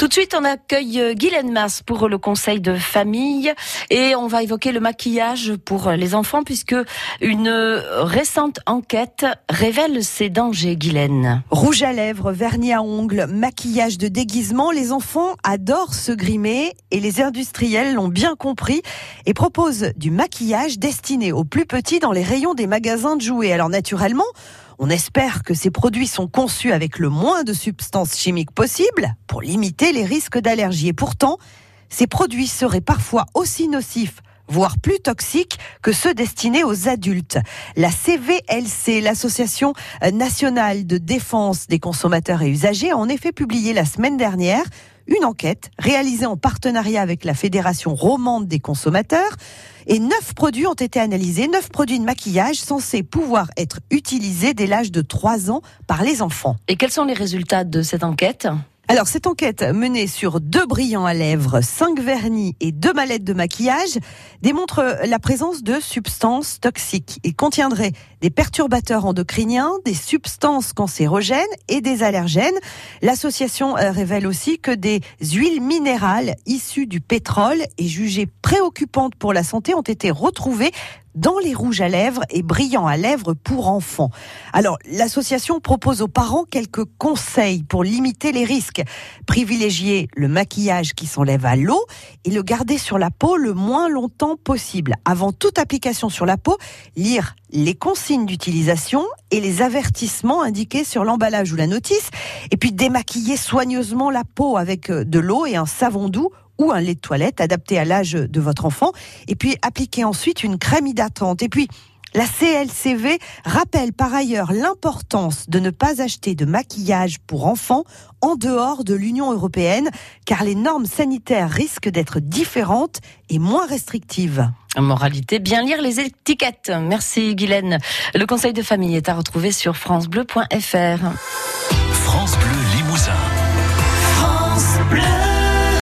Tout de suite, on accueille euh, Guylaine Masse pour le conseil de famille et on va évoquer le maquillage pour les enfants puisque une récente enquête révèle ses dangers, Guylaine. Rouge à lèvres, vernis à ongles, maquillage de déguisement, les enfants adorent se grimer et les industriels l'ont bien compris et proposent du maquillage destiné aux plus petits dans les rayons des magasins de jouets. Alors naturellement, on espère que ces produits sont conçus avec le moins de substances chimiques possible pour limiter les risques d'allergie. Et pourtant, ces produits seraient parfois aussi nocifs voire plus toxiques que ceux destinés aux adultes. La CVLC, l'Association nationale de défense des consommateurs et usagers, a en effet publié la semaine dernière une enquête réalisée en partenariat avec la Fédération romande des consommateurs. Et neuf produits ont été analysés, neuf produits de maquillage censés pouvoir être utilisés dès l'âge de 3 ans par les enfants. Et quels sont les résultats de cette enquête? Alors, cette enquête menée sur deux brillants à lèvres, cinq vernis et deux mallettes de maquillage démontre la présence de substances toxiques. Il contiendrait des perturbateurs endocriniens, des substances cancérogènes et des allergènes. L'association euh, révèle aussi que des huiles minérales issues du pétrole et jugées préoccupantes pour la santé ont été retrouvées dans les rouges à lèvres et brillants à lèvres pour enfants. Alors, l'association propose aux parents quelques conseils pour limiter les risques. Privilégier le maquillage qui s'enlève à l'eau et le garder sur la peau le moins longtemps possible. Avant toute application sur la peau, lire les consignes d'utilisation et les avertissements indiqués sur l'emballage ou la notice, et puis démaquiller soigneusement la peau avec euh, de l'eau et un savon doux ou un lait de toilette adapté à l'âge de votre enfant, et puis appliquer ensuite une crème hydratante. Et puis, la CLCV rappelle par ailleurs l'importance de ne pas acheter de maquillage pour enfants en dehors de l'Union européenne, car les normes sanitaires risquent d'être différentes et moins restrictives. Moralité, bien lire les étiquettes. Merci Guylaine. Le conseil de famille est à retrouver sur francebleu.fr. France Bleu Limousin. France Bleu.